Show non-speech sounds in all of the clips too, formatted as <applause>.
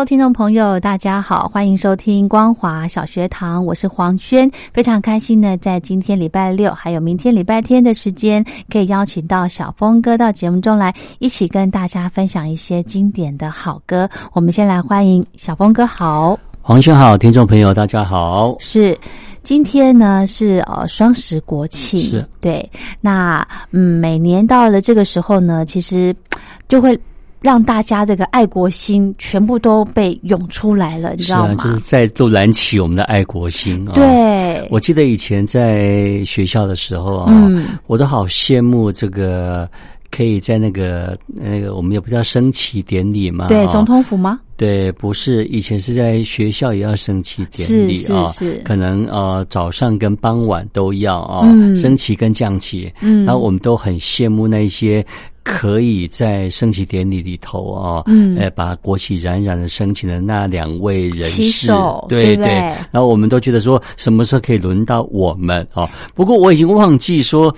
Hello，听众朋友，大家好，欢迎收听光华小学堂，我是黄轩，非常开心呢，在今天礼拜六还有明天礼拜天的时间，可以邀请到小峰哥到节目中来，一起跟大家分享一些经典的好歌。我们先来欢迎小峰哥，好，黄轩好，听众朋友大家好，是今天呢是呃双十国庆，是对，那嗯每年到了这个时候呢，其实就会。让大家这个爱国心全部都被涌出来了，你知道吗？就是再度燃起我们的爱国心啊！对，我记得以前在学校的时候啊，我都好羡慕这个可以在那个那个我们也不叫升旗典礼嘛，对，总统府吗？对，不是，以前是在学校也要升旗典礼啊，是可能呃早上跟傍晚都要啊，升旗跟降旗，嗯，然后我们都很羡慕那些。可以在升旗典礼里头啊，嗯，呃，把国旗冉冉的升起的那两位人士，对对，然后我们都觉得说，什么时候可以轮到我们啊？不过我已经忘记说。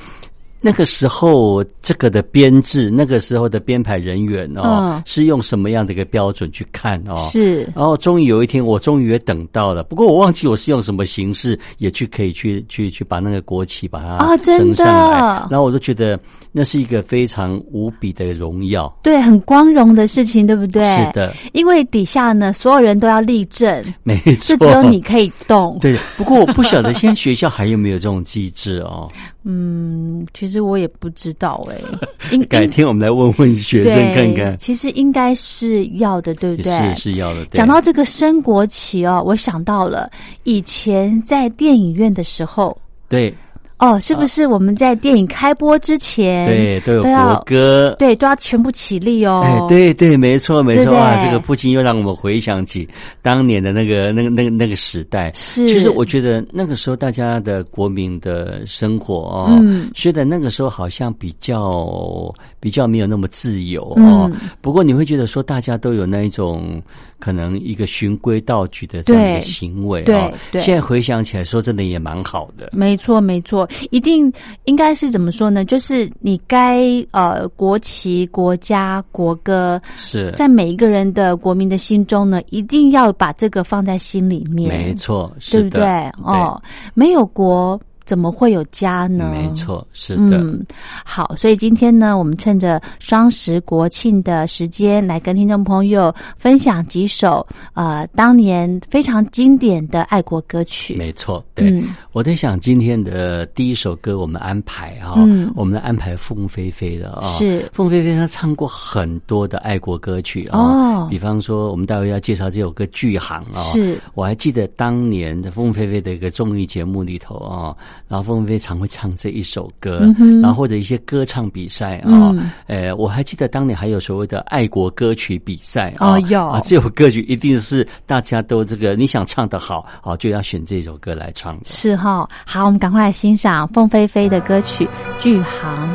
那个时候，这个的编制，那个时候的编排人员哦，是用什么样的一个标准去看哦？是。然后终于有一天，我终于也等到了。不过我忘记我是用什么形式也去可以去去去把那个国旗把它升上来。然后我就觉得那是一个非常无比的荣耀，对，很光荣的事情，对不对？是的。因为底下呢，所有人都要立正，没错，就只有你可以动。对。不过我不晓得现在学校还有没有这种机制哦。嗯，其实我也不知道哎，<laughs> 应改天我们来问问学生看看。其实应该是要的，对不对？是是要的。讲到这个升国旗哦，我想到了以前在电影院的时候，对。哦，是不是我们在电影开播之前，对都有国歌，对都要全部起立哦。哎，对对，没错没错啊，这个不禁又让我们回想起当年的那个那个那个那个时代。是，其实我觉得那个时候大家的国民的生活哦，嗯，觉得那个时候好像比较比较没有那么自由哦。不过你会觉得说大家都有那一种。可能一个循规蹈矩的这样的行为啊，现在回想起来，说真的也蛮好的。没错，没错，一定应该是怎么说呢？就是你该呃，国旗、国家、国歌是在每一个人的国民的心中呢，一定要把这个放在心里面。没错，对不对？哦，没有国。怎么会有家呢？没错，是的。嗯，好，所以今天呢，我们趁着双十国庆的时间，来跟听众朋友分享几首呃当年非常经典的爱国歌曲。没错，对。我在想，今天的第一首歌，我们安排啊，我们安排凤飞飞的啊，是凤飞飞，她唱过很多的爱国歌曲啊。比方说，我们待会要介绍这首歌《巨航》啊。是，我还记得当年的凤飞飞的一个综艺节目里头啊。然后凤飞飞常会唱这一首歌，然后或者一些歌唱比赛啊，呃，我还记得当年还有所谓的爱国歌曲比赛啊，有啊，这首歌曲一定是大家都这个你想唱的好，好就要选这首歌来唱。是哈，好，我们赶快来欣赏凤飞飞的歌曲《巨航》。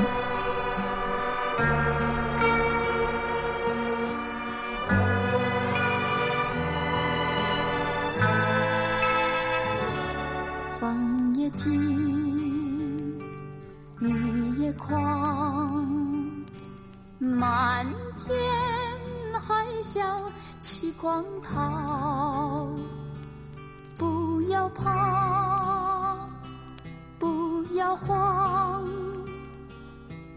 光涛，不要怕，不要慌，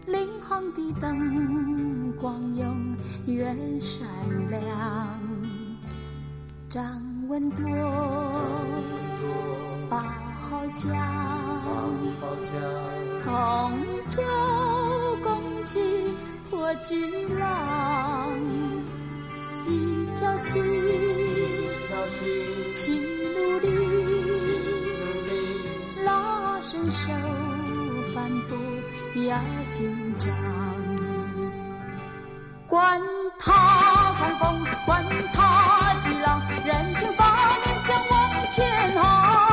领航的灯光永远闪亮。张文多，八号江，同舟共济破巨浪，一条心，齐努力，拉伸手，帆布要紧张，管他狂风，管他巨浪，人情把面向往前航。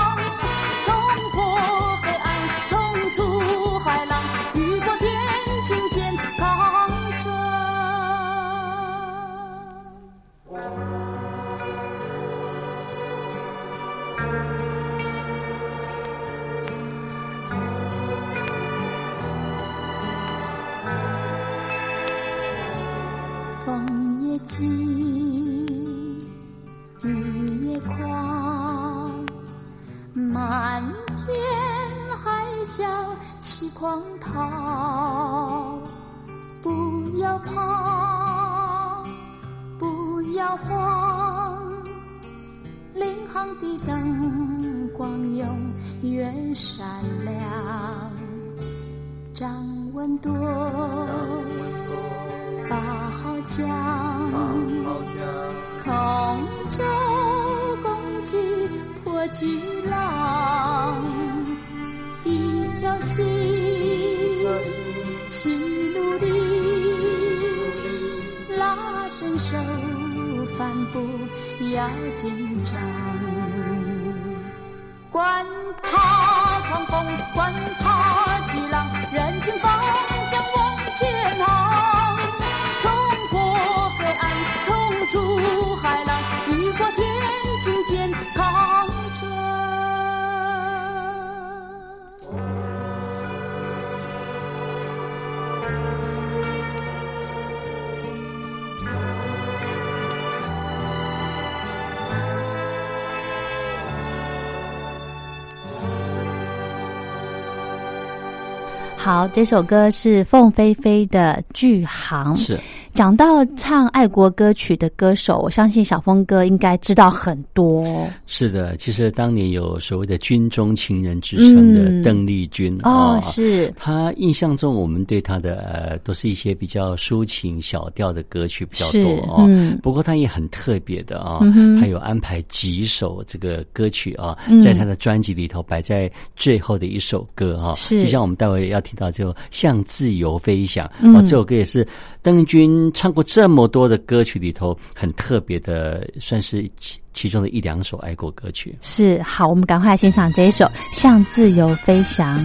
好，这首歌是凤飞飞的《巨航》。是。讲到唱爱国歌曲的歌手，我相信小峰哥应该知道很多。是的，其实当年有所谓的“军中情人”之称的邓丽君哦，是他印象中我们对他的呃都是一些比较抒情小调的歌曲比较多哦。不过他也很特别的啊，他有安排几首这个歌曲啊，在他的专辑里头摆在最后的一首歌哈。是，就像我们待会要听到就向自由飞翔啊，这首歌也是邓丽君。唱过这么多的歌曲里头，很特别的，算是其其中的一两首爱国歌曲。是好，我们赶快来欣赏这一首《向自由飞翔》。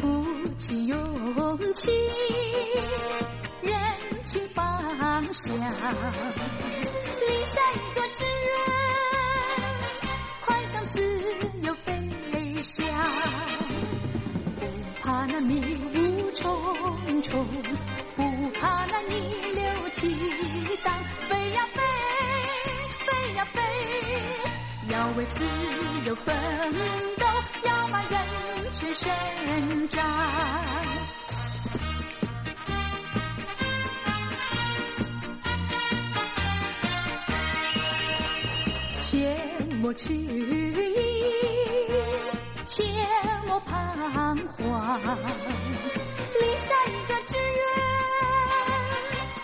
鼓起勇气，人情方向。立下一个志愿，快向自由飞翔，不怕那迷雾重重，不怕那逆流激荡，飞呀飞，飞呀飞，要为自由奋斗，要把人权伸张。迟疑，切莫彷徨，立下一个志愿，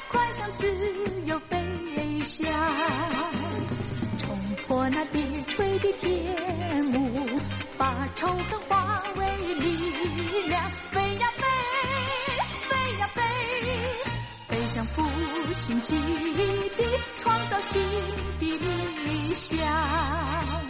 快向自由飞翔，冲破那低垂的天幕，把仇恨兴基地，创造新的理想。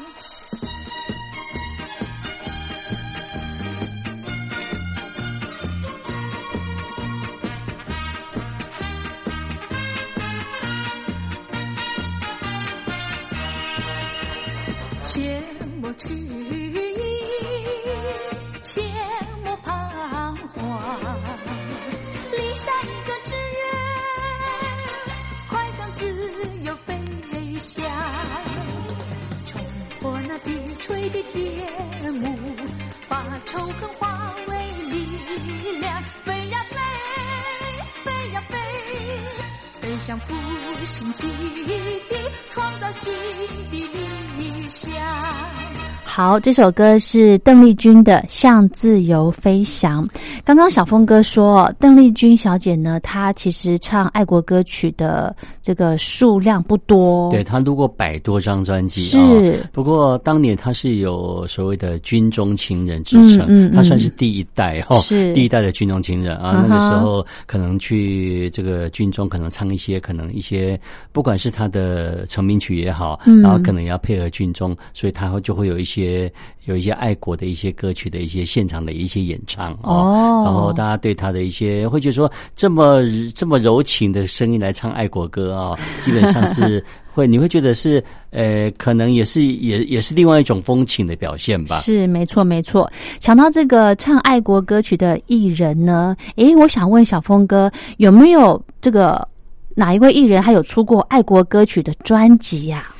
好，这首歌是邓丽君的《向自由飞翔》。刚刚小峰哥说，邓丽君小姐呢，她其实唱爱国歌曲的这个数量不多，对她录过百多张专辑。是，不过当年她是有所谓的军中情人之称，嗯她算是第一代哈，是第一代的军中情人啊。那个时候可能去这个军中，可能唱一些，可能一些，不管是她的成名曲也好，然后可能要配合军中，所以她会就会有一些。些有一些爱国的一些歌曲的一些现场的一些演唱哦，然后大家对他的一些会觉得说这么这么柔情的声音来唱爱国歌啊，<laughs> 基本上是会你会觉得是呃，可能也是也也是另外一种风情的表现吧。是没错没错。想到这个唱爱国歌曲的艺人呢，诶，我想问小峰哥有没有这个哪一位艺人还有出过爱国歌曲的专辑呀？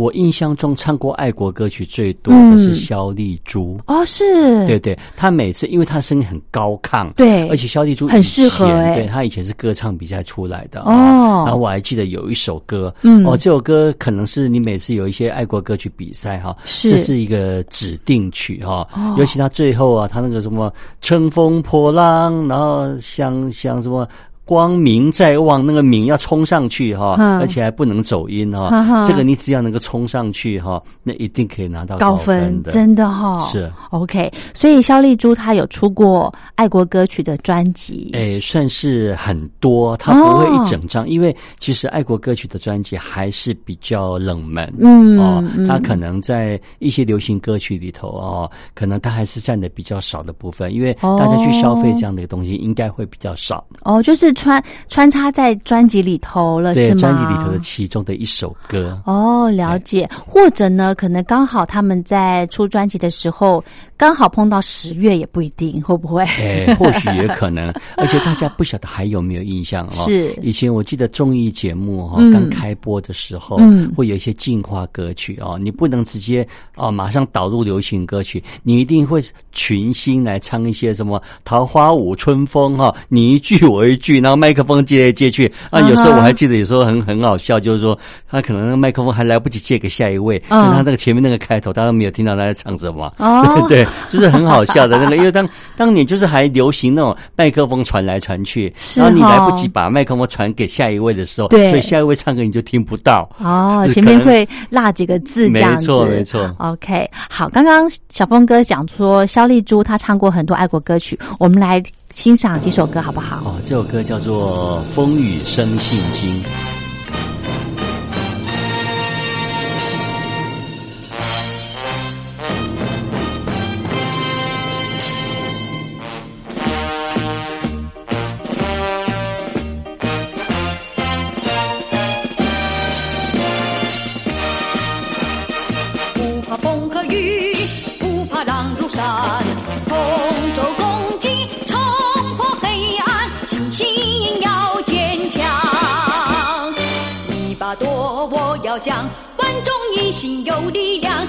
我印象中唱过爱国歌曲最多的是肖丽珠。哦，是。对对，她每次因为她声音很高亢，对，而且肖丽珠很适合，对她以前是歌唱比赛出来的哦。然后我还记得有一首歌，嗯，哦，这首歌可能是你每次有一些爱国歌曲比赛哈，是。这是一个指定曲哈，尤其他最后啊，他那个什么乘风破浪，然后像像什么。光明在望，那个明要冲上去哈，而且还不能走音哈。这个你只要能够冲上去哈，那一定可以拿到高分的，真的哈。是 OK，所以肖丽珠她有出过爱国歌曲的专辑，哎，算是很多。她不会一整张，因为其实爱国歌曲的专辑还是比较冷门。嗯哦，她可能在一些流行歌曲里头哦，可能她还是占的比较少的部分，因为大家去消费这样的东西应该会比较少。哦，就是。穿穿插在专辑里头了，是吗？专辑里头的其中的一首歌。哦，了解。或者呢，可能刚好他们在出专辑的时候，刚好碰到十月，也不一定，会不会？哎，或许也可能。<laughs> 而且大家不晓得还有没有印象哦？是以前我记得综艺节目哈，刚开播的时候，嗯，会有一些进化歌曲哦，你不能直接哦马上导入流行歌曲，你一定会群星来唱一些什么《桃花舞春风》哈，你一句我一句，那。麦克风借来借去啊，有时候我还记得，有时候很很好笑，就是说他可能麦克风还来不及借给下一位，因为他那个前面那个开头，大家没有听到他在唱什么，对，就是很好笑的那个，因为当 <laughs> 当年就是还流行那种麦克风传来传去，然后你来不及把麦克风传给下一位的时候，对，所以下一位唱歌你就听不到。哦，前面会落几个字，没错没错。OK，好，刚刚小峰哥讲说肖丽珠她唱过很多爱国歌曲，我们来。欣赏几首歌好不好？哦，这首歌叫做《风雨生信经》。要讲万众一心有力量。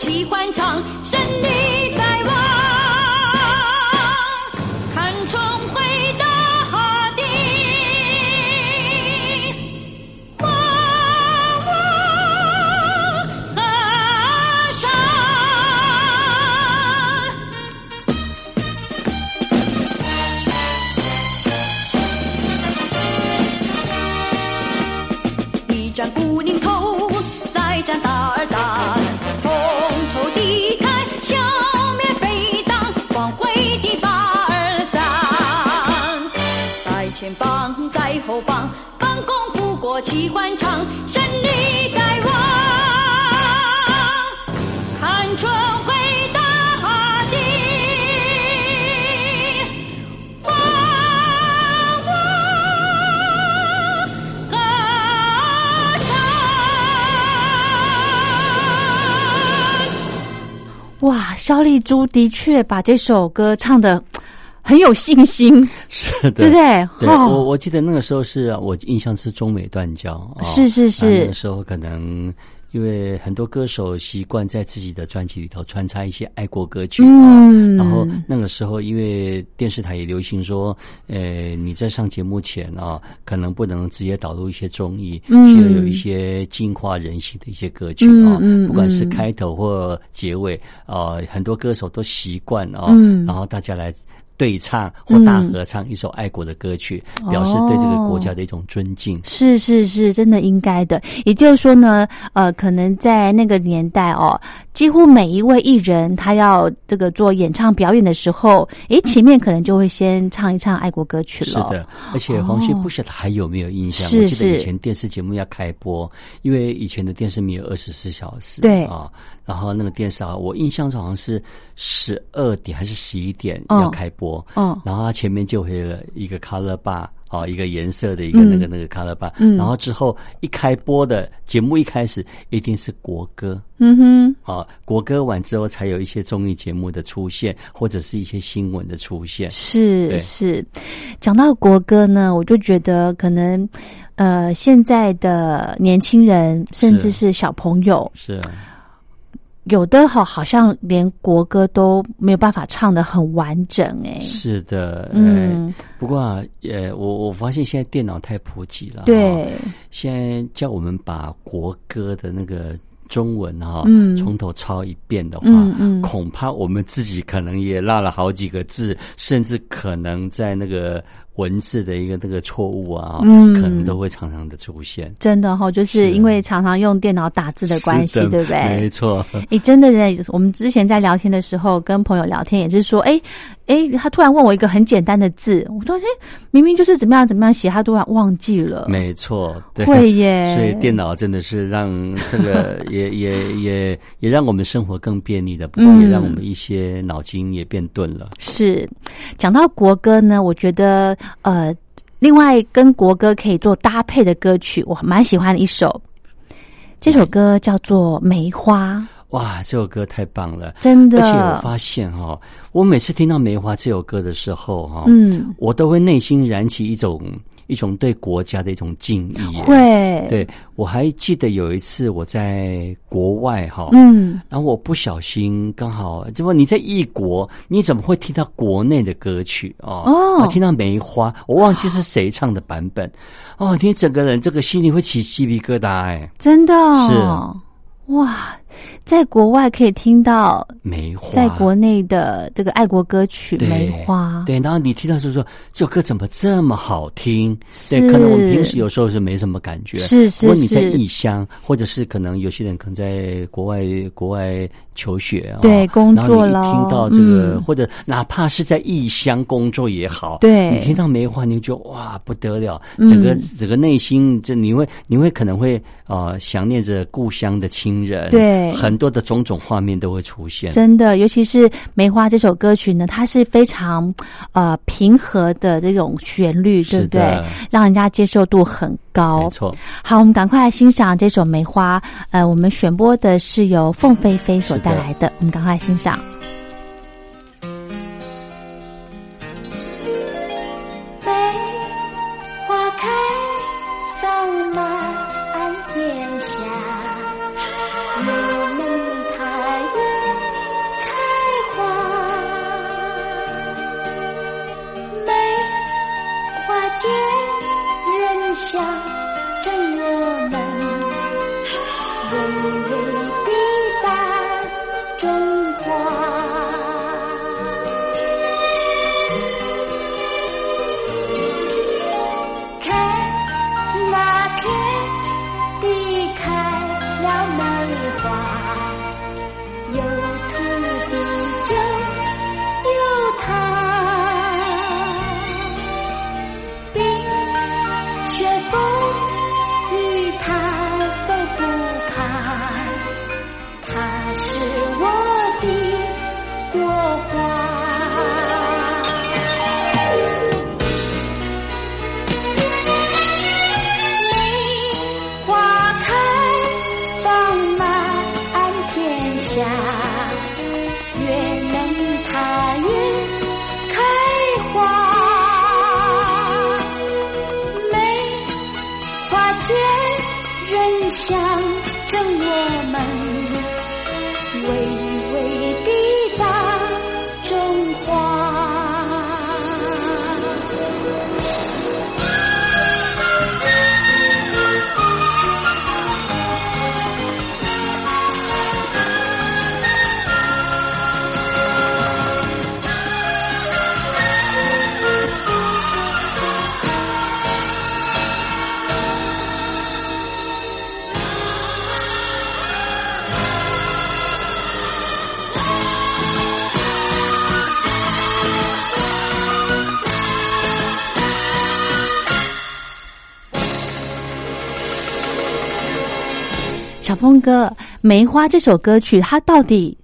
喜欢唱，唱。哇，肖丽珠的确把这首歌唱的很有信心，是的，对不对？对，哦我我记得那个时候是我印象是中美断交，哦是是是那那个时候可能因为很多歌手习惯在自己的专辑里头穿插一些爱国歌曲，嗯。哦，然后那个时候因为电视台也流行说，呃，你在上节目前啊、可能不能直接导入一些综艺，嗯。需要有一些净化人心的一些歌曲啊、嗯嗯不管是嗯开头或结尾，啊，很多歌手都习惯啊、嗯。然后大家来。对唱或大合唱一首爱国的歌曲，表示对这个国家的一种尊敬。是是是，真的应该的。也就是说呢，呃，可能在那个年代哦，几乎每一位艺人他要这个做演唱表演的时候，诶，前面可能就会先唱一唱爱国歌曲了。是的，而且黄轩哦不晓得还有没有印象？是我记得以前电视节目要开播，因为以前的电视没有二十四小时，对啊，然后那个电视啊，我印象中好像是十二点还是十一点嗯要开播，嗯。然后它前面就会有一个 color bar。哦，一个颜色的一个嗯。那个那个 color bar，、嗯。然后之后一开播的节目一开始一定是国歌，嗯哼，啊，国歌完之后才有一些综艺节目的出现，或者是一些新闻的出现。是是。讲到国歌呢，我就觉得可能，呃，现在的年轻人甚至是。小朋友，是。啊，有的好好像连国歌都没有办法唱的很完整，哎，是的，嗯。呃，不过啊，呃，我我发现现在电脑太普及了，哈，对，现在叫我们把国歌的那个中文哈、嗯。从头抄一遍的话，嗯嗯。恐怕我们自己可能也落了好几个字，甚至可能在那个文字的一个那个错误啊，嗯可能都会常常的出现。真的哈、就是是因为常常用电脑打字的关系，对不对？没错，你，真的人，我们之前在聊天的时候，跟朋友聊天也是说，哎哎，他突然问我一个很简单的字，我说，哎，明明就是怎么样怎么样写，他突然忘记了。没错，对，会耶所以电脑真的是让 <laughs> 这个也也也也让我们生活更便利的，不过也嗯让我们一些脑筋也变钝了。是，讲到国歌呢，我觉得呃，另外跟国歌可以做搭配的歌曲，我蛮喜欢的一首，这首歌叫做《梅花》，哇，这首歌太棒了！真的，而且我发现哈、我每次听到《梅花》这首歌的时候哈、嗯，我都会内心燃起一种一种对国家的一种敬意。，会，，对我还记得有一次我在国外哈、嗯，然后我不小心刚好，怎么你在异国，你怎么会听到国内的歌曲？哦？哦。我听到梅花，我忘记是谁唱的版本，哦，你整个人这个心里会起鸡皮疙瘩哎，真的、哦，哇，在国外可以听到梅花，在国内的这个爱国歌曲《梅花》，对，然后你听到就说这首歌怎么这么好听？对，可能我们平时有时候是没什么感觉，是是如果你在异乡，或者是可能有些人可能在国外国外求学啊，对工作然后你一听到这个，嗯。或者哪怕是在异乡工作也好，对。你听到梅花，你就哇不得了，整个、嗯整个内心，这你会你会可能会呃想念着故乡的亲人，对很多的种种画面都会出现，真的，尤其是《梅花》这首歌曲呢，它是非常呃平和的这种旋律，对不对？让人家接受度很高没。错。好，我们赶快来欣赏这首《梅花》。呃，我们选播的是由凤飞飞所带来的，我们赶快来欣赏。峰哥，《梅花》这首歌曲，它到底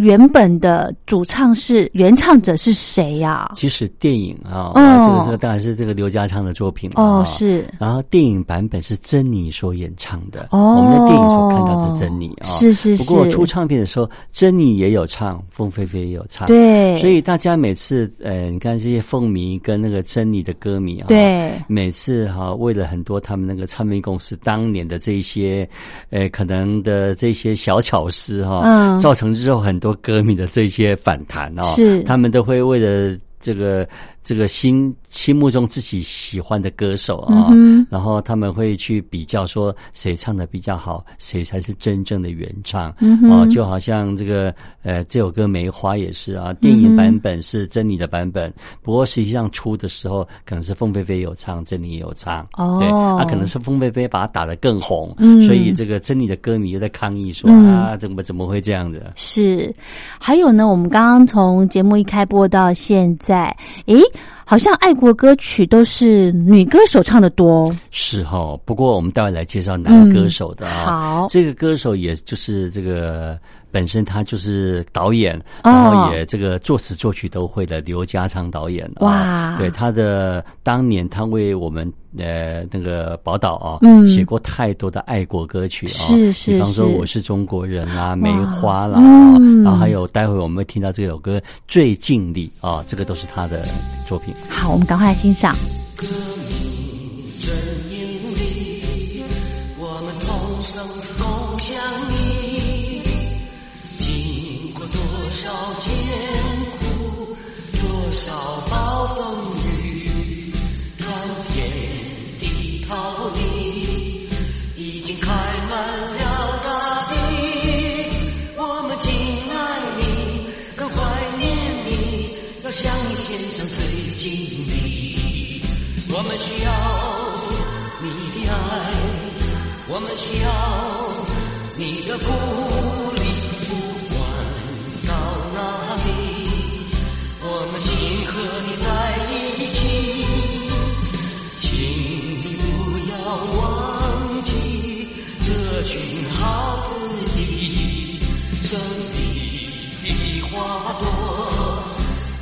原本的主唱是原唱者是谁呀？其实电影啊，哦。这个这个当然是这个刘家昌的作品嘛哦，啊是。然后电影版本是珍妮所演唱的，哦。我们在电影所看到的是珍妮啊，是是是。不过出唱片的时候，珍妮也有唱，凤飞飞也有唱，，对，所以大家每次呃，你看这些凤迷跟那个珍妮的歌迷啊，，对。每次哈、为了很多他们那个唱片公司当年的这一些呃可能的这些小巧思哈、嗯。造成之后很多歌迷的这些反弹哦，是。他们都会为了这个这个心心目中自己喜欢的歌手啊、嗯然后他们会去比较说谁唱的比较好，谁才是真正的原唱。嗯哼。哦，就好像这个呃这首歌《梅花》也是啊，电影版本是珍妮的版本，不过实际上出的时候可能是凤飞飞有唱，珍妮也有唱。哦。对，啊，可能是凤飞飞把它打得更红，嗯。所以这个珍妮的歌迷又在抗议说、嗯。啊，怎么怎么会这样子？是，还有呢，我们刚刚从节目一开播到现在，诶，好像爱国歌曲都是女歌手唱的多哦。是哈、不过我们待会来介绍男歌手的啊、好这个歌手也就是这个本身他就是导演，哦然后也这个作词作曲都会的刘家昌导演、啊。哇对他的当年他为我们呃那个宝岛啊，嗯写过太多的爱国歌曲啊，是是比方说我是中国人啊、梅花啦，嗯然后还有待会我们会听到这首歌最尽力啊，这个都是他的作品。好，我们赶快来欣赏。我们需要你的爱，我们需要你的鼓励，不管到哪里，我们心和你在一起，请你不要忘记这群好子弟，胜利的花朵，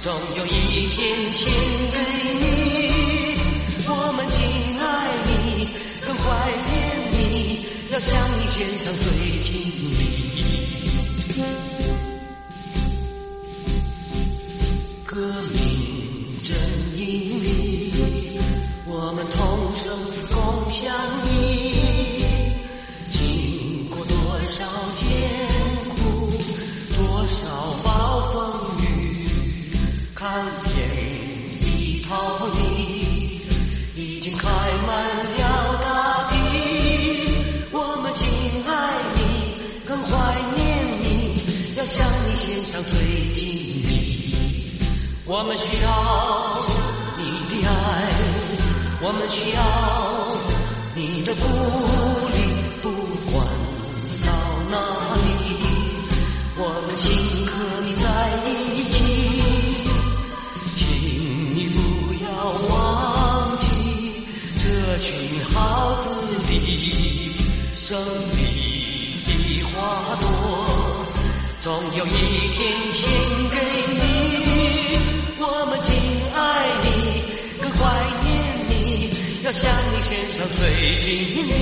总有一天献给向你献上最敬礼。革上最敬礼。我们需要你的爱，我们需要你的鼓励，不管到哪里，我们心和你在一起。请你不要忘记这群好子弟，胜利的花朵，总有一天献给你。我们敬爱你，更怀念你，要向你献上最敬礼。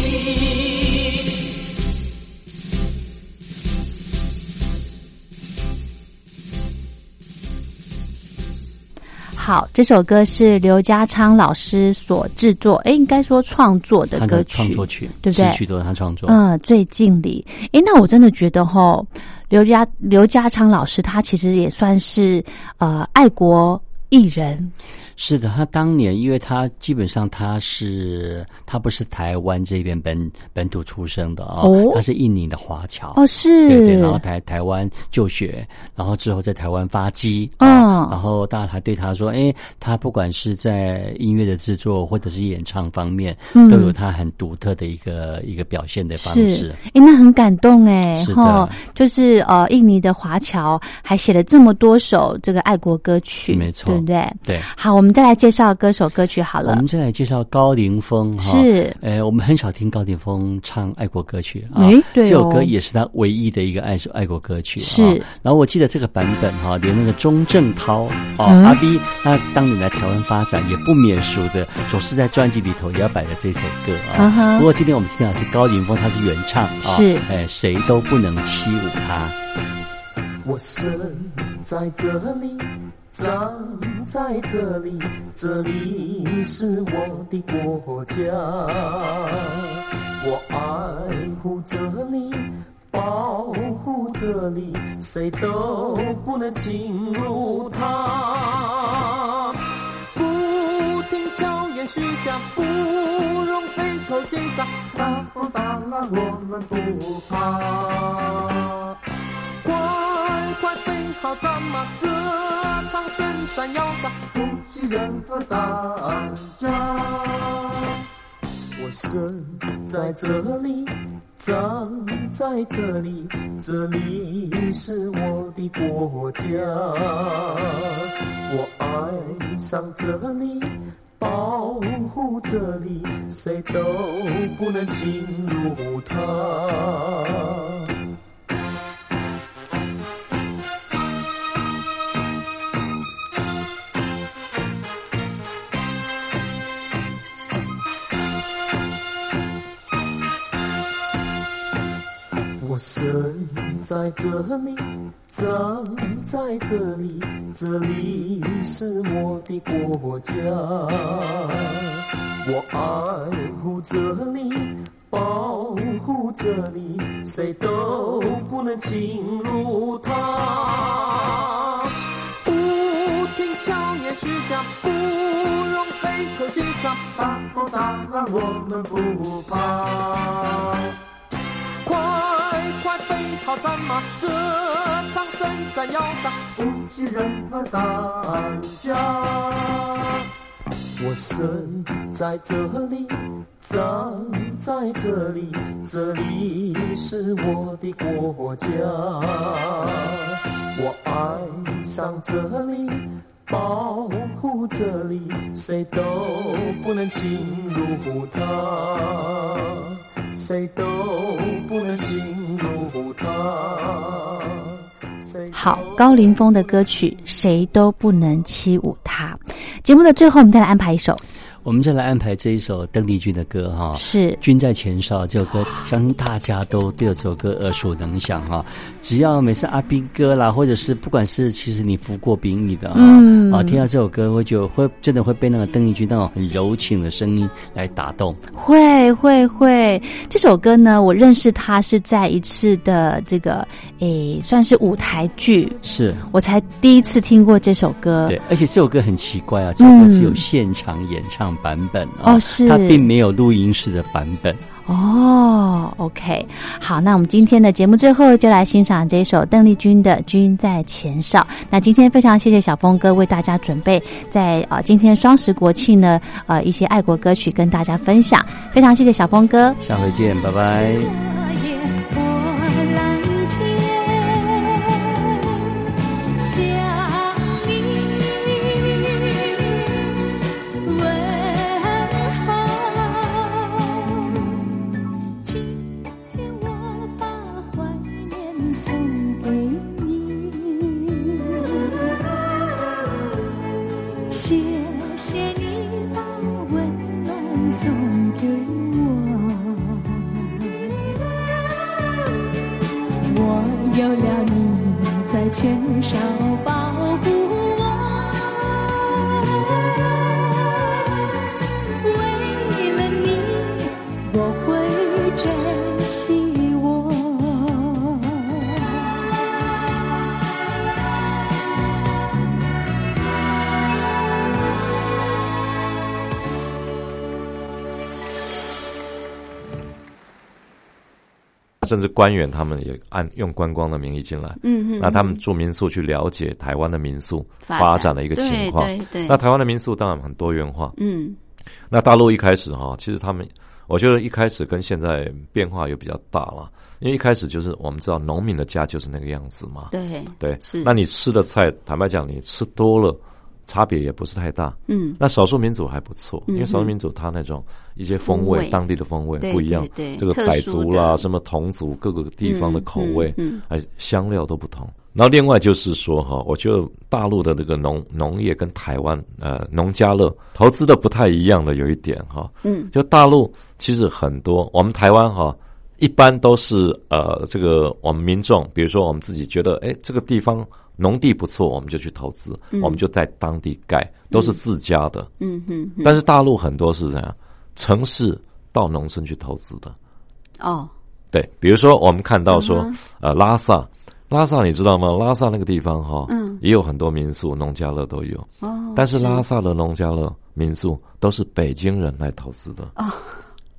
好，这首歌是刘家昌老师所制作，哎，应该说创作的歌曲，创作曲，对不对？曲都是他创作。嗯，最近里，哎，那我真的觉得哈，刘家刘家昌老师他其实也算是呃爱国艺人。是的，他当年因为他基本上他是他不是台湾这边本本土出生的啊，他是印尼的华侨哦，是。对对，然后台台湾就学，然后之后在台湾发迹哦，然后大家还对他说，哎，他不管是在音乐的制作或者是演唱方面，都有他很独特的一个一个表现的方式。哎，那很感动哎，哈，就是呃，印尼的华侨还写了这么多首这个爱国歌曲，没错，对不对？对，好，我们。我们再来介绍歌手歌曲好了。我们再来介绍高凌风哈。是，呃，我们很少听高凌风唱爱国歌曲啊。对，这首歌也是他唯一的一个爱爱国歌曲。是。然后我记得这个版本哈，连那个钟镇涛哦，阿 B，他当年来台湾发展也不免俗的，总是在专辑里头也要摆着这首歌啊。不过今天我们听到是高凌风，他是原唱啊。是。哎，谁都不能欺侮他。我生在这里。站在这里，这里是我的国家。我爱护这里，保护这里，谁都不能侵入它。不听巧言虚假，不容非头欺诈，大风大浪我们不怕。快快飞好战马，这场胜战要打，不惜任何代价。我生在这里，长在这里，这里是我的国家。我爱上这里，保护这里，谁都不能侵入它。我生在这里，长在这里，这里是我的国家。我爱护这里，保护这里，谁都不能侵入它。不听巧言虚假，不容非口欺诈，大风大浪我们不怕。快奔跑战马，这场胜战要打，不惜任何代价。我生在这里，长在这里，这里是我的国家。我爱上这里，保护这里，谁都不能侵入它，谁都不能侵。好，高凌风的歌曲，谁都不能欺侮他。节目的最后，我们再来安排一首。我们再来安排这一首邓丽君的歌哈，是《君在前哨》这首歌，相信大家都对这首歌耳熟能详哈。只要每次阿斌哥啦，或者是不管是其实你服过兵役的啊，啊，听到这首歌会就会真的会被那个邓丽君那种很柔情的声音来打动。会会会，这首歌呢，我认识他是在一次的这个诶，算是舞台剧，是我才第一次听过这首歌。对，而且这首歌很奇怪啊，这首歌只有现场演唱。版本哦，是它并没有录音室的版本哦。OK，好，那我们今天的节目最后就来欣赏这首邓丽君的《君在前哨》。那今天非常谢谢小峰哥为大家准备在啊今天双十国庆呢呃一些爱国歌曲跟大家分享，非常谢谢小峰哥，下回见，拜拜。有了你在前哨吧。甚至官员他们也按用观光的名义进来，嗯嗯，那他们住民宿去了解台湾的民宿发发展的一个情况。对对对，那台湾的民宿当然很多元化。嗯，那大陆一开始哈，其实他们，我觉得一开始跟现在变化又比较大了，因为一开始就是我们知道农民的家就是那个样子嘛，对对，是那你吃的菜，坦白讲，你吃多了。差别也不是太大，嗯，那少数民族还不错，嗯因为少数民族它那种一些风味，风味当地的风味不一样，对对这个傣族啦，什么侗族各个地方的口味，嗯嗯哎，香料都不同。然后另外就是说哈，我觉得大陆的这个农农业跟台湾呃农家乐投资的不太一样的有一点哈，嗯，就大陆其实很多，我们台湾哈一般都是呃这个我们民众，比如说我们自己觉得哎这个地方。农地不错，我们就去投资，我们就在当地盖，都是自家的。嗯嗯，但是大陆很多是这样，城市到农村去投资的。哦，对，比如说我们看到说，呃，拉萨，拉萨你知道吗？拉萨那个地方哈，嗯，也有很多民宿、农家乐都有。哦，但是拉萨的农家乐、民宿都是北京人来投资的。哦，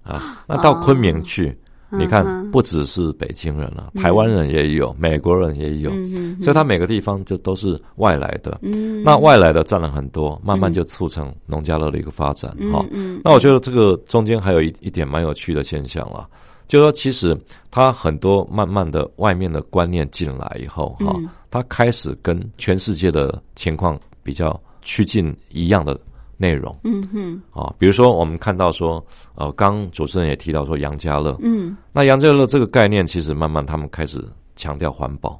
啊，<laughs> 那到昆明去。你看，嗯不只是北京人了，台湾人也有，美国人也有，嗯所以他每个地方就都是外来的。嗯，那外来的占了很多，慢慢就促成农家乐的一个发展。哈，嗯，那我觉得这个中间还有一一点蛮有趣的现象了，就是说其实他很多慢慢的外面的观念进来以后，哈，他开始跟全世界的情况比较趋近一样的。内容，嗯哼，啊，比如说我们看到说，呃，刚主持人也提到说杨家乐，嗯，那杨家乐这个概念其实慢慢他们开始强调环保，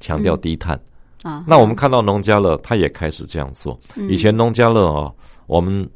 强调低碳，啊，那我们看到农家乐，他也开始这样做。以前农家乐啊，我们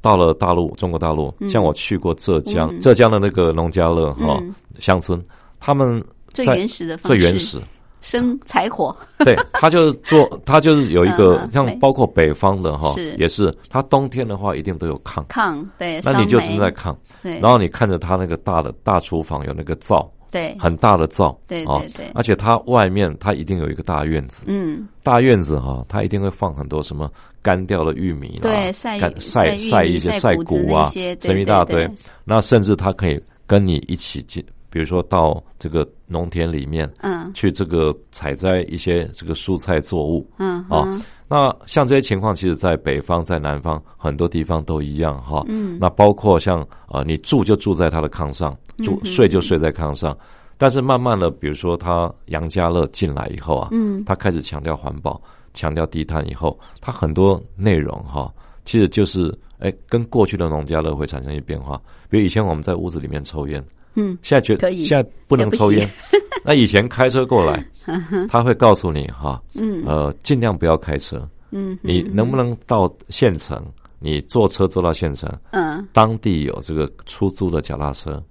到了大陆，中国大陆，像我去过浙江，浙江的那个农家乐哈乡村，他们最原始的最原始。生柴火，<laughs> 对他就是做，<laughs> 他就是有一个像包括北方的哈，也是他冬天的话一定都有炕，炕对，那你就是在炕，对，然后你看着他那个大的大厨房有那个灶，对，很大的灶，对对对，而且它外面它一定有一个大院子，嗯，大院子哈，它一定会放很多什么干掉的玉米啦，对，晒晒晒一些晒谷啊，什么一大堆，那甚至它可以跟你一起进。比如说到这个农田里面，嗯，去这个采摘一些这个蔬菜作物，嗯，啊，那像这些情况，其实在北方、在南方很多地方都一样，哈，嗯，那包括像呃，你住就住在他的炕上，住睡就睡在炕上，但是慢慢的，比如说他杨家乐进来以后啊，嗯，他开始强调环保、强调低碳以后，他很多内容哈，其实就是哎，跟过去的农家乐会产生一些变化，比如以前我们在屋子里面抽烟。嗯，现在觉得现在不能抽烟。<laughs> 那以前开车过来，<laughs> 他会告诉你哈，嗯，呃，尽量不要开车。嗯，你能不能到县城？你坐车坐到县城，嗯，当地有这个出租的脚踏车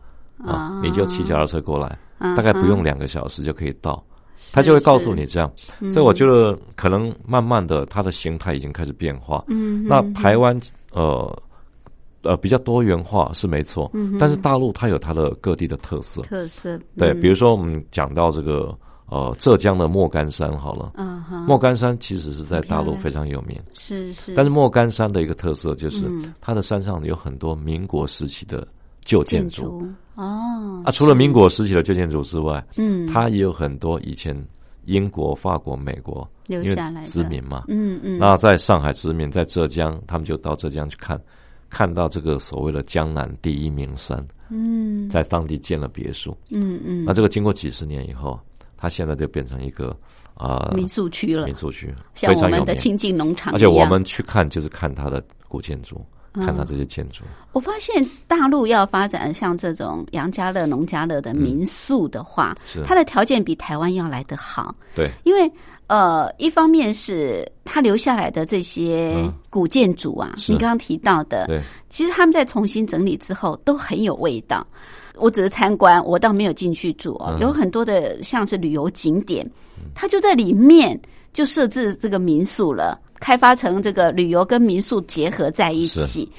啊，你就骑脚踏车过来，大概不用两个小时就可以到。他就会告诉你这样，所以我觉得可能慢慢的，它的形态已经开始变化。嗯，那台湾呃。呃，比较多元化是没错，嗯、但是大陆它有它的各地的特色，特色对，比如说我们讲到这个呃浙江的莫干山好了，嗯莫干山其实是在大陆非常有名，是是，但是莫干山的一个特色就是它的山上有很多民国时期的旧建筑哦，啊，除了民国时期的旧建筑之外，嗯，它也有很多以前英国、法国、美国留下来殖民嘛，嗯嗯，那在上海殖民，在浙江，他们就到浙江去看。看到这个所谓的江南第一名山，嗯，在当地建了别墅，嗯嗯，那这个经过几十年以后，它现在就变成一个啊民宿区了，民宿区，像我们的亲近农场，而且我们去看就是看它的古建筑，看到这些建筑。我发现大陆要发展像这种杨家乐、农家乐的民宿的话，它的条件比台湾要来得好。对，因为呃，一方面是它留下来的这些古建筑啊，你刚刚提到的，对，其实他们在重新整理之后都很有味道。我只是参观，我倒没有进去住哦。有很多的像是旅游景点，它就在里面就设置这个民宿了，开发成这个旅游跟民宿结合在一起。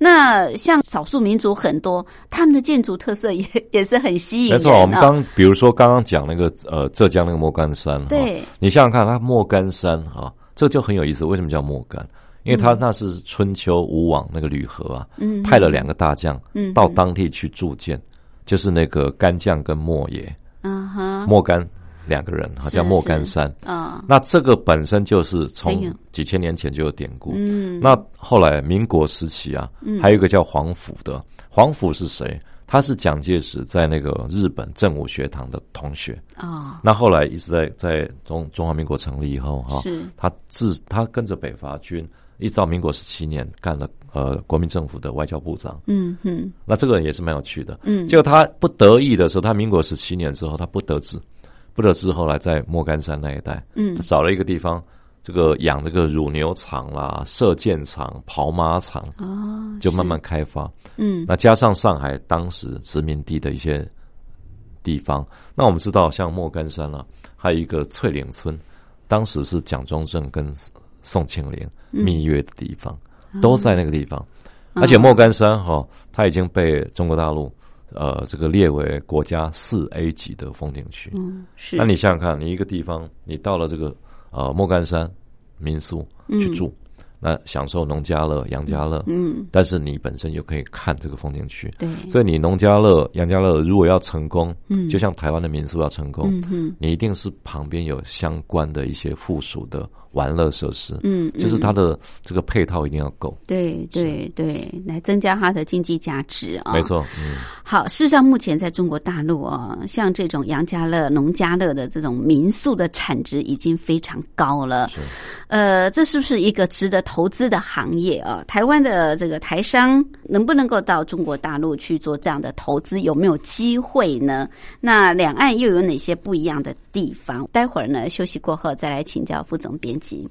那像少数民族很多，他们的建筑特色也 <laughs> 也是很吸引人。没错，我们刚比如说刚刚讲那个呃浙江那个莫干山，对，你想想看，它莫干山哈，这就很有意思。为什么叫莫干？因为它那是春秋吴王那个吕和啊，嗯派了两个大将到当地去铸建，就是那个干将跟莫邪嗯哼，莫干两个人哈，叫莫干山。啊，那这个本身就是从几千年前就有典故。嗯，那后来民国时期啊，还有一个叫黄甫的，黄甫是谁？他是蒋介石在那个日本正武学堂的同学啊。那后来一直在在中中华民国成立以后哈，是他自他跟着北伐军，一直到民国十七年干了呃国民政府的外交部长。嗯哼，那这个人也是蛮有趣的。嗯，就他不得意的时候，他民国十七年之后，他不得志，不得志，后来在莫干山那一带，嗯，他找了一个地方。这个养这个乳牛场啦、射箭场、跑马场，哦，就慢慢开发。嗯，那加上上海当时殖民地的一些地方，那我们知道，像莫干山啊，还有一个翠岭村，当时是蒋中正跟宋庆龄蜜月的地方，都在那个地方。而且莫干山哈，它已经被中国大陆呃这个列为国家四 A 级的风景区。嗯，是。那你想想看，你一个地方，你到了这个。呃，莫干山民宿去住，那享受农家乐、杨家乐，嗯，但是你本身又可以看这个风景区，对，所以你农家乐、杨家乐如果要成功，嗯，就像台湾的民宿要成功，嗯嗯，你一定是旁边有相关的一些附属的。玩乐设施，嗯，就是它的这个配套一定要够，对对对，来增加它的经济价值啊。没错，嗯，好，事实上目前在中国大陆啊，像这种杨家乐、农家乐的这种民宿的产值已经非常高了。是，呃，这是不是一个值得投资的行业啊？台湾的这个台商能不能够到中国大陆去做这样的投资？有没有机会呢？那两岸又有哪些不一样的地方？待会儿呢，休息过后再来请教副总编。辑。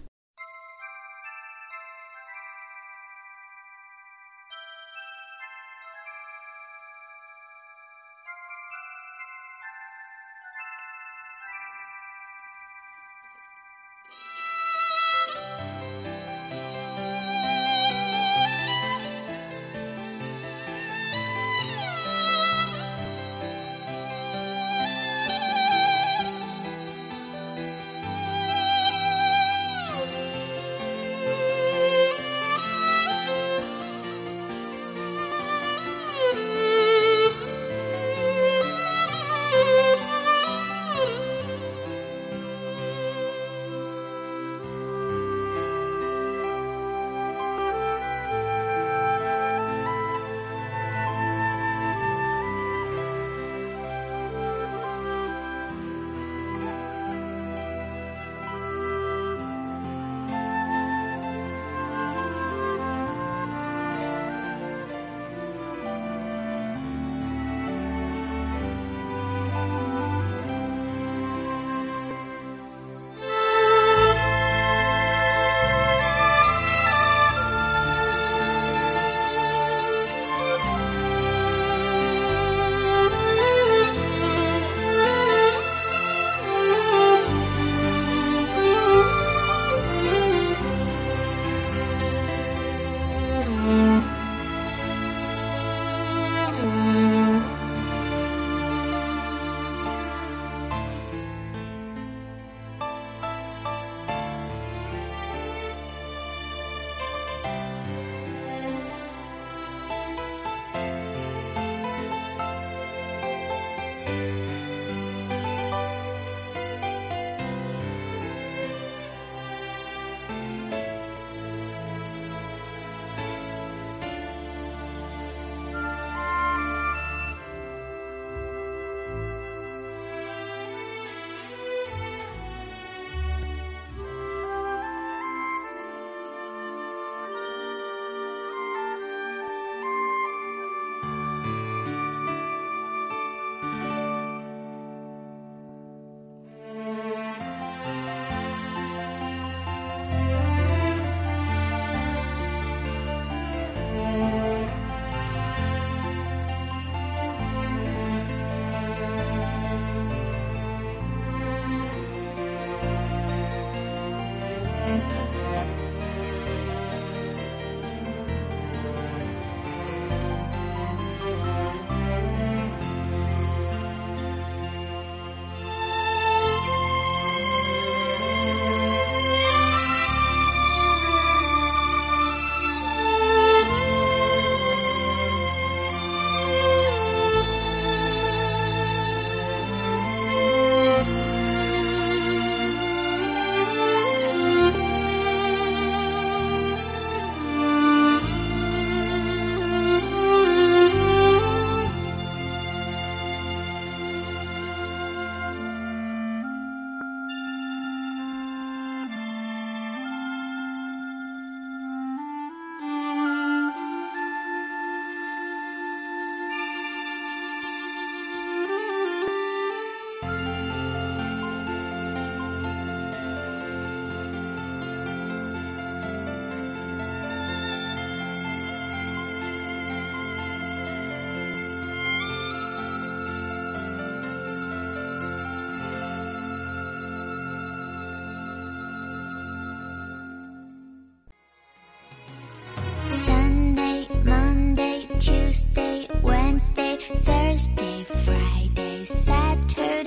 Tuesday, Wednesday, Thursday, Friday, Saturday，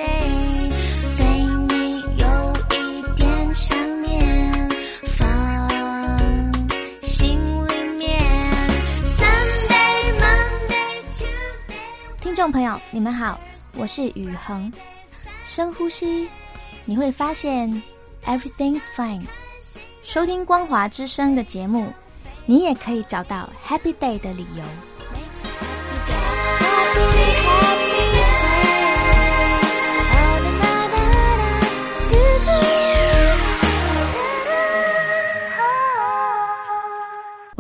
对你有一点想念，放心里面。Sunday, Monday, Tuesday。听众朋友，你们好，我是雨恒。深呼吸，你会发现 everything's fine。收听光华之声的节目，你也可以找到 happy day 的理由。Thank you.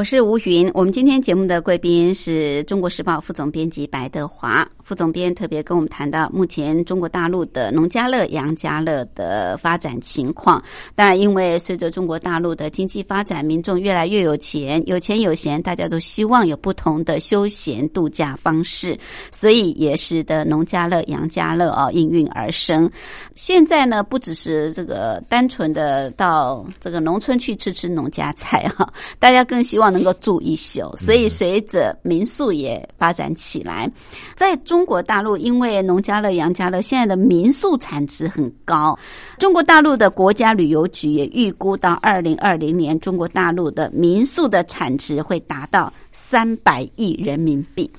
我是吴云，我们今天节目的贵宾是中国时报副总编辑白德华副总编，特别跟我们谈到目前中国大陆的农家乐、杨家乐的发展情况。当然，因为随着中国大陆的经济发展，民众越来越有钱，有钱有闲，大家都希望有不同的休闲度假方式，所以也使得农家乐、杨家乐啊应运而生。现在呢，不只是这个单纯的到这个农村去吃吃农家菜哈，大家更希望。能够住一宿，所以随着民宿也发展起来，在中国大陆，因为农家乐、杨家乐现在的民宿产值很高，中国大陆的国家旅游局也预估到二零二零年，中国大陆的民宿的产值会达到三百亿人民币。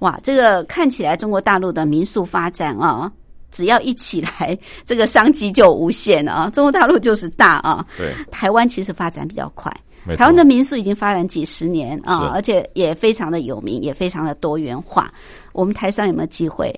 哇，这个看起来中国大陆的民宿发展啊，只要一起来，这个商机就无限了啊！中国大陆就是大啊，对，台湾其实发展比较快。台湾的民宿已经发展几十年啊，而且也非常的有名，也非常的多元化。我们台商有没有机会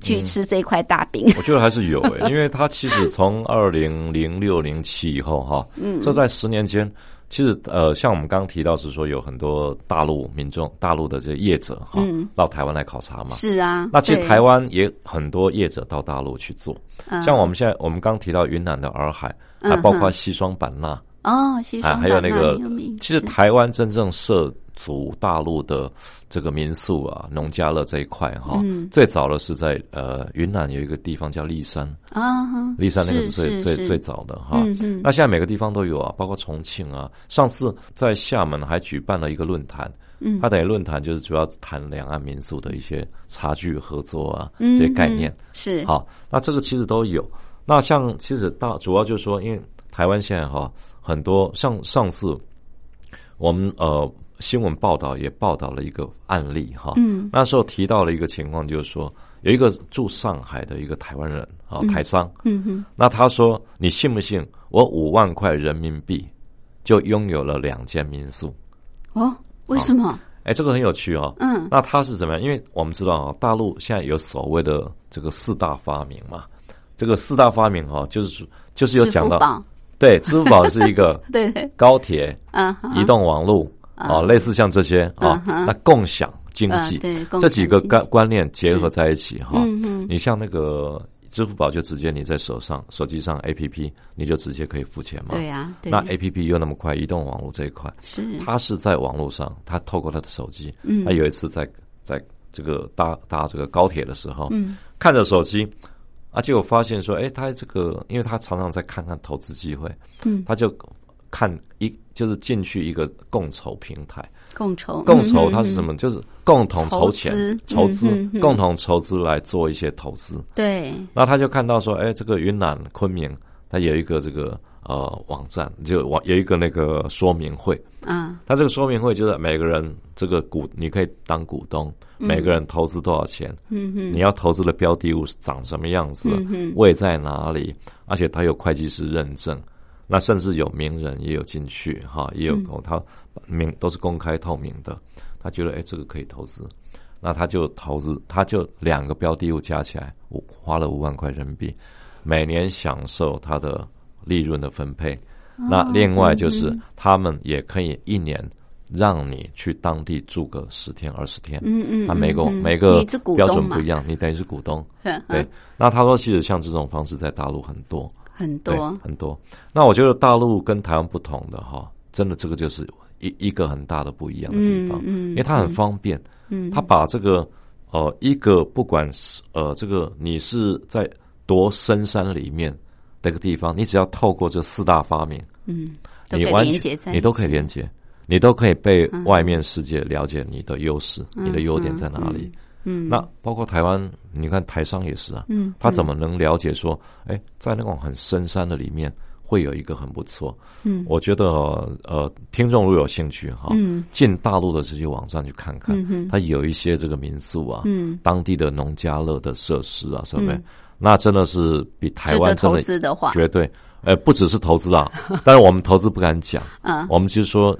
去吃这一块大饼？我觉得还是有诶、<laughs> 因为它其实从二零零六零七以后哈，嗯，这在十年间，其实呃，像我们刚刚提到是说有很多大陆民众、大陆的这些业者哈，嗯。到台湾来考察嘛。是啊，那其实台湾也很多业者到大陆去做，嗯。像我们现在我们刚提到云南的洱海，还嗯包括西双版纳，哦，西啊，双还有那个其实台湾真正涉足大陆的这个民宿啊、农家乐这一块哈，嗯最早的是在呃云南有一个地方叫骊山，啊哈，骊山那个是是最最最早的哈。那现在每个地方都有啊，包括重庆啊。上次在厦门还举办了一个论坛，嗯它等于论坛就是主要谈两岸民宿的一些差距合作啊嗯这些概念。是好，那这个其实都有。那像其实大主要就是说，因为台湾现在哈很多上上次我们呃新闻报道也报道了一个案例哈，嗯。那时候提到了一个情况，就是说有一个住上海的一个台湾人啊台商，嗯哼。那他说你信不信？我五万块人民币就拥有了两间民宿？哦，为什么？哎，这个很有趣哦。嗯。那他是怎么样？因为我们知道啊，大陆现在有所谓的这个四大发明嘛，这个四大发明哈、就是就是有讲到，对，支付宝是一个对。<laughs> 对，高铁、嗯，移动网络啊，类似像这些啊那共享经济嗯对这几个观观念结合在一起哈你像那个支付宝就直接你在手上手机上 A P P 你就直接可以付钱嘛，对呀，对。那 A P P 又那么快，移动网络这一块，是。他是在网络上，他透过他的手机，嗯。他有一次在在这个搭搭这个高铁的时候，嗯。看着手机，啊，结果发现说，哎，他这个，因为他常常在看看投资机会，嗯他就看一就是进去一个共筹平台，共筹共筹嗯它是什么？就是共同筹钱筹资、共同筹资来做一些投资。对，那他就看到说，哎，这个云南昆明，它有一个这个呃网站，就网有一个那个说明会。啊。他这个说明会就是每个人这个股，你可以当股东，每个人投资多少钱，嗯哼。你要投资的标的物是长什么样子嗯哼，位在哪里，而且他有会计师认证，那甚至有名人也有进去哈，也有嗯。他名都是公开透明的，他觉得哎这个可以投资，那他就投资，他就两个标的物加起来，五花了五万块人民币，每年享受他的利润的分配。那另外就是他们也可以一年让你去当地住个十天二十天，嗯嗯，那每个每个标准不一样，你等于是股东。嗯 <laughs> 对，那他说其实像这种方式在大陆很多，很多，很多。那我觉得大陆跟台湾不同的哈，真的这个就是一一个很大的不一样的地方，因为它很方便，嗯，他把这个呃一个不管是呃这个你是在多深山里面的一个地方，你只要透过这四大发明，嗯你完你都可以连接。你都可以被外面世界了解你的优势，嗯你的优点在哪里。嗯，那包括台湾，你看台商也是啊，嗯，他怎么能了解说，哎，在那种很深山的里面会有一个很不错？嗯，我觉得呃，听众如果有兴趣哈，嗯，进大陆的这些网站去看看，嗯哼它有一些这个民宿啊，嗯，当地的农家乐的设施啊，什么那真的是比台湾真值得投的资的话，绝对，呃，不只是投资啊，<laughs> 但是我们投资不敢讲，嗯，我们就是说，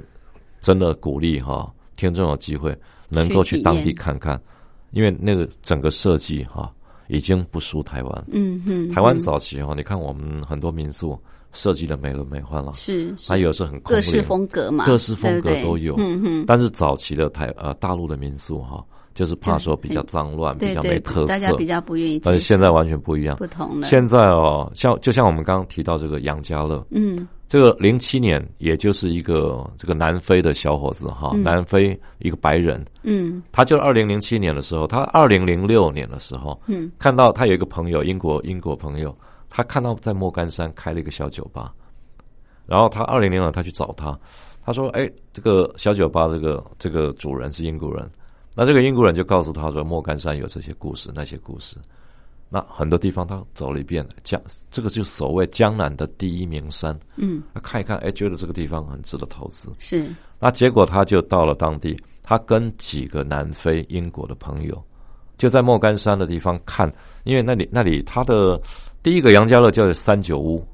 真的鼓励哈，听众有机会能够去当地看看，因为那个整个设计哈，已经不输台湾。嗯哼，台湾嗯早期哈，你看我们很多民宿设计的美轮美奂了，是是。它有的是很空各式风格嘛，各式风格都有。嗯哼，但是早期的台呃大陆的民宿哈，就是怕说比较脏乱，比较没特色大家比，较不愿意接受，但是现在完全不一样。不同了，现在哦，像就像我们刚刚提到这个杨家乐，嗯。这个零七年，也就是一个这个南非的小伙子哈，嗯。南非一个白人，嗯。他就二零零七年的时候，他二零零六年的时候，嗯。看到他有一个朋友，英国英国朋友，他看到在莫干山开了一个小酒吧，然后他二零零二他去找他，他说：“哎，这个小酒吧这个这个主人是英国人，那这个英国人就告诉他说，莫干山有这些故事，那些故事。”那很多地方他走了一遍，江这个就所谓江南的第一名山。嗯，他看一看，哎，觉得这个地方很值得投资。是那结果他就到了当地，他跟几个南非、英国的朋友，就在莫干山的地方看，因为那里那里他的第一个杨家乐叫三九屋，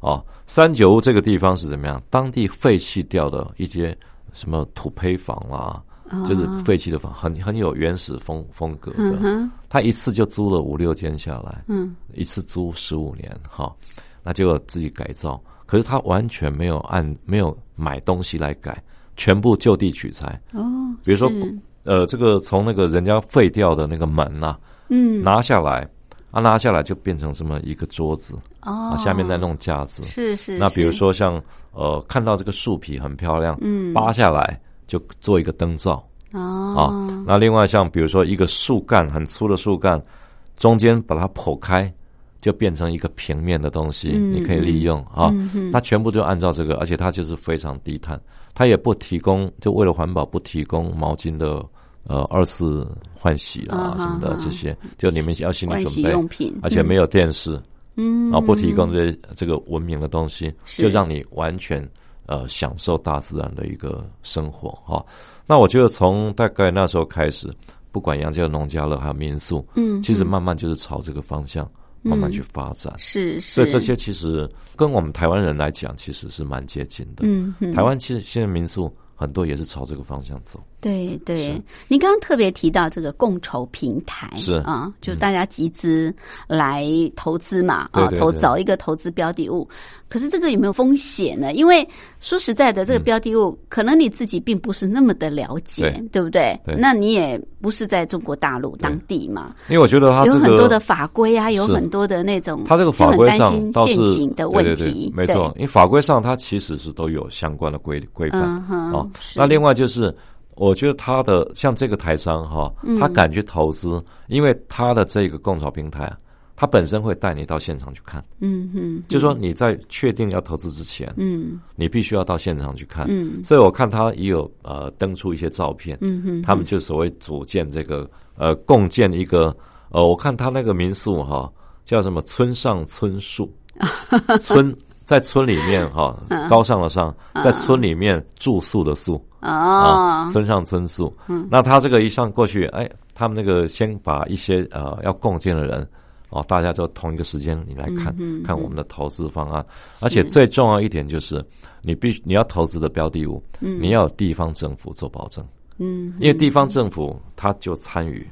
哦，三九屋这个地方是怎么样？当地废弃掉的一些什么土坯房啦、就是废弃的房，很很有原始风风格的。他一次就租了五六间下来，嗯一次租十五年，哈，那就自己改造。可是他完全没有按没有买东西来改，全部就地取材。哦，比如说呃，这个从那个人家废掉的那个门呐、嗯拿下来，啊，拿下来就变成这么一个桌子，哦啊，，下面再弄架子。是是，那比如说像呃，看到这个树皮很漂亮，嗯扒下来就做一个灯罩。啊哦，，那另外像比如说一个树干很粗的树干，中间把它剖开，就变成一个平面的东西，嗯你可以利用啊嗯。它全部就按照这个，而且它就是非常低碳，它也不提供，就为了环保不提供毛巾的呃二次换洗啊啊什么的这些，就你们要心理准备，用品，而且没有电视，嗯，然后不提供这些这个文明的东西，就让你完全呃享受大自然的一个生活哈、那我觉得从大概那时候开始，不管杨家农家乐还有民宿，嗯，其实嗯慢慢就是朝这个方向慢慢去发展。是是，所以这些其实跟我们台湾人来讲，其实是蛮接近的。嗯嗯台湾其实现在民宿很多也是朝这个方向走。对对。是，您刚刚特别提到这个共筹平台是。嗯啊，就大家集资来投资嘛，啊，投找一个投资标的物。可是这个有没有风险呢？因为说实在的，这个标的物、可能你自己并不是那么的了解，对。对不对？对。那你也不是在中国大陆当地嘛，因为我觉得它这个有很多的法规啊，有很多的那种，它这个法规上倒是陷阱的问对对题，对，没错，因为法规上它其实是都有相关的规规范。嗯哼，哦，是。那另外就是，我觉得他的像这个台商哈，嗯。他敢去投资，因为他的这个共炒平台啊，他本身会带你到现场去看，嗯哼，就说你在确定要投资之前，嗯。你必须要到现场去看。嗯。所以我看他也有呃登出一些照片，嗯哼，他们就所谓组建这个呃共建一个呃，我看他那个民宿哈叫什么村上春树，<laughs> 村在村里面哈高尚的上，在村里面住宿的宿。哦啊，，村上春树。嗯，那他这个一上过去，哎，他们那个先把一些呃要共建的人，哦，大家都同一个时间你来看、看我们的投资方案，而且最重要一点就是，你必须你要投资的标的物，嗯。你要有地方政府做保证，嗯，因为地方政府他就参与，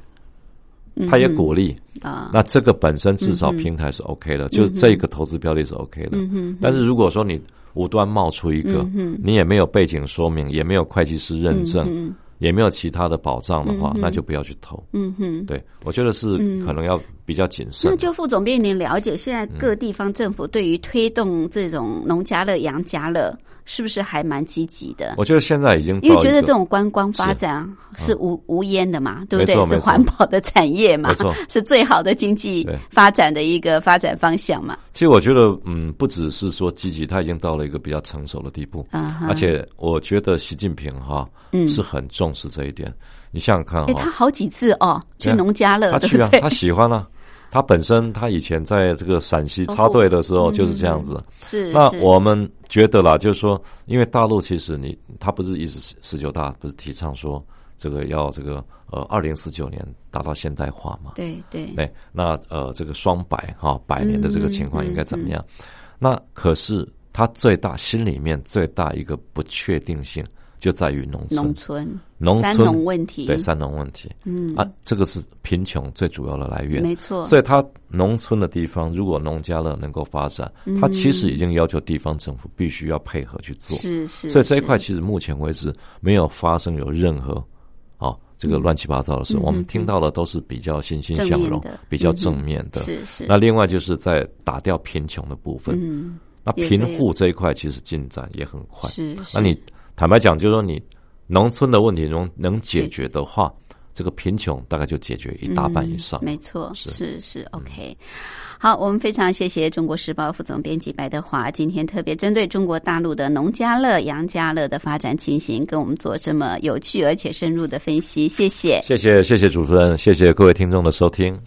他也鼓励，啊，那这个本身至少平台是 OK 的，就是这个投资标的是 OK 的。嗯哼，但是如果说你无端冒出一个，嗯你也没有背景说明，也没有会计师认证，嗯也没有其他的保障的话，嗯那就不要去投。嗯哼。对，我觉得是可能要比较谨慎那。就副总编，您了解现在各地方政府对于推动这种农家乐、养家乐是不是还蛮积极的？我觉得现在已经因为觉得这种观光发展是无无烟的嘛，对不对？是环保的产业嘛，<laughs> 是最好的经济发展的一个发展方向嘛。其实我觉得，嗯，不只是说积极，它已经到了一个比较成熟的地步，而且我觉得习近平哈，嗯，是很重视这一点。你想想看，哎，他好几次哦去农家乐，他去啊，他喜欢啊。他本身，他以前在这个陕西插队的时候就是这样子。是。那我们觉得啦，就是说，因为大陆其实你，他不是一直十九大不是提倡说这个要这个呃二零四九年达到现代化嘛？对对。对，那呃这个双百哈百年的这个情况应该怎么样？那可是他最大心里面最大一个不确定性。就在于农村，农村，农村农问题，对三农问题，嗯。啊，这个是贫穷最主要的来源，没错。所以，他农村的地方，如果农家乐能够发展，他其实已经要求地方政府必须要配合去做，是是。所以这一块其实目前为止没有发生有任何啊这个乱七八糟的事，我们听到的都是比较欣欣向荣、比较正面的。是是。那另外就是在打掉贫穷的部分，嗯，那贫户这一块其实进展也很快，是。那你。坦白讲，就是说你农村的问题中能解决的话，这个贫穷大概就解决一大半以上。没错，是是 OK。好，我们非常谢谢中国时报副总编辑白德华，今天特别针对中国大陆的农家乐、杨家乐的发展情形，跟我们做这么有趣而且深入的分析。谢谢，谢谢，谢谢主持人，谢谢各位听众的收听。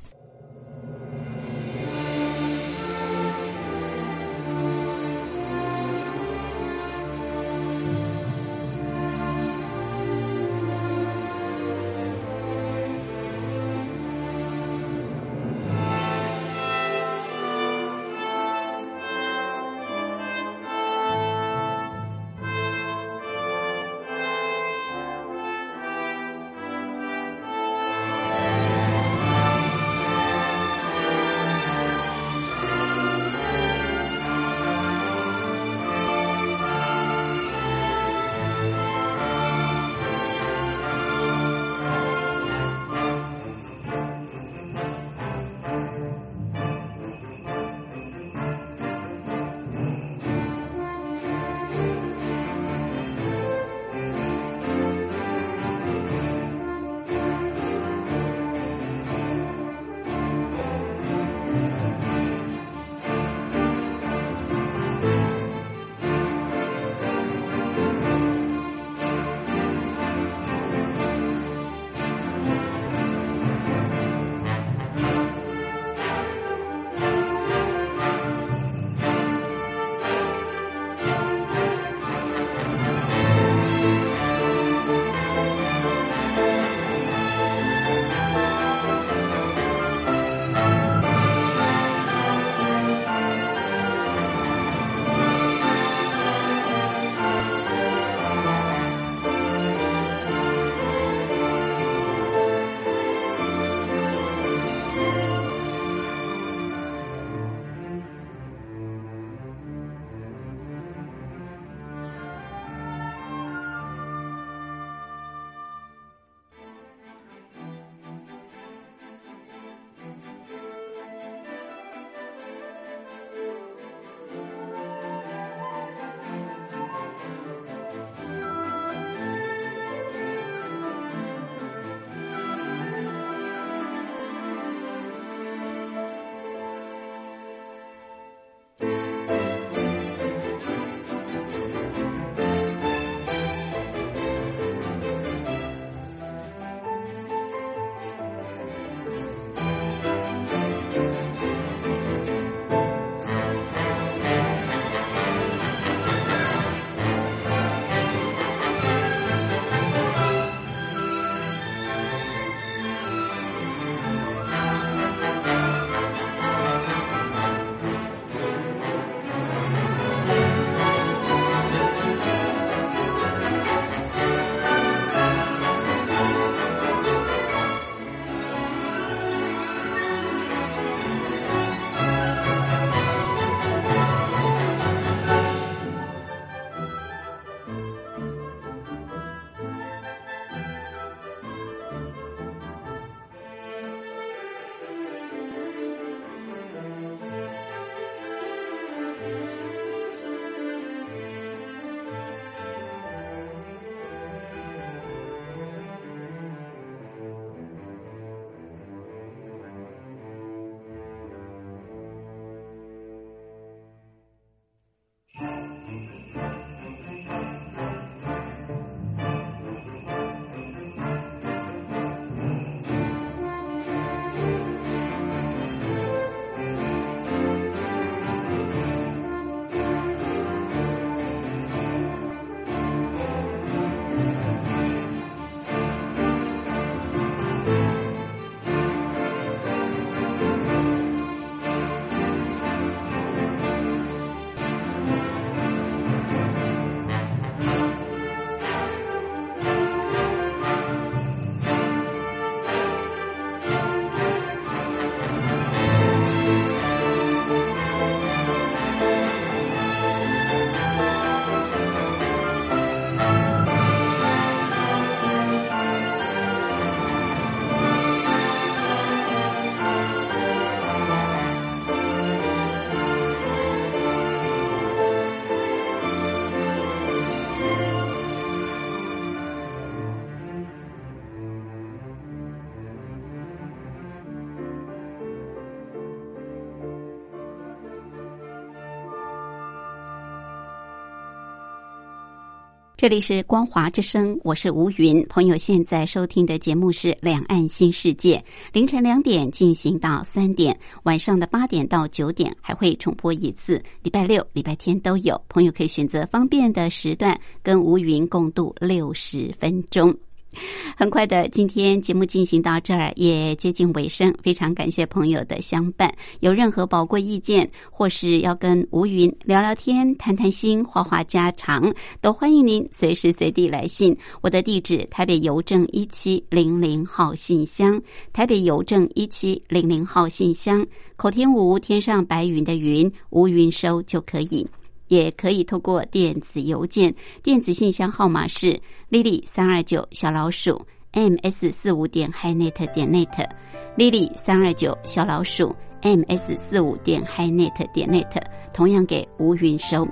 这里是光华之声，我是吴云。朋友现在收听的节目是《两岸新世界》，凌晨两点进行到三点，晚上的八点到九点还会重播一次，礼拜六、礼拜天都有。朋友可以选择方便的时段，跟吴云共度六十分钟。<laughs> 很快的，今天节目进行到这儿也接近尾声，非常感谢朋友的相伴。有任何宝贵意见，或是要跟吴云聊聊天、谈谈心、话话家常，都欢迎您随时随地来信。我的地址：台北邮政一七零零号信箱，台北邮政一七零零号信箱。口天吴，天上白云的云，吴云收就可以。也可以透过电子邮件，电子信箱号码是 lily 三二九小老鼠 ms 四五点 hinet 点 net，lily 三二九小老鼠 ms 四五点 hinet 点 net，同样给吴云收。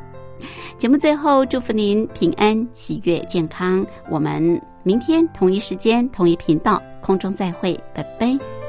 节目最后祝福您平安、喜悦、健康。我们明天同一时间、同一频道空中再会，拜拜。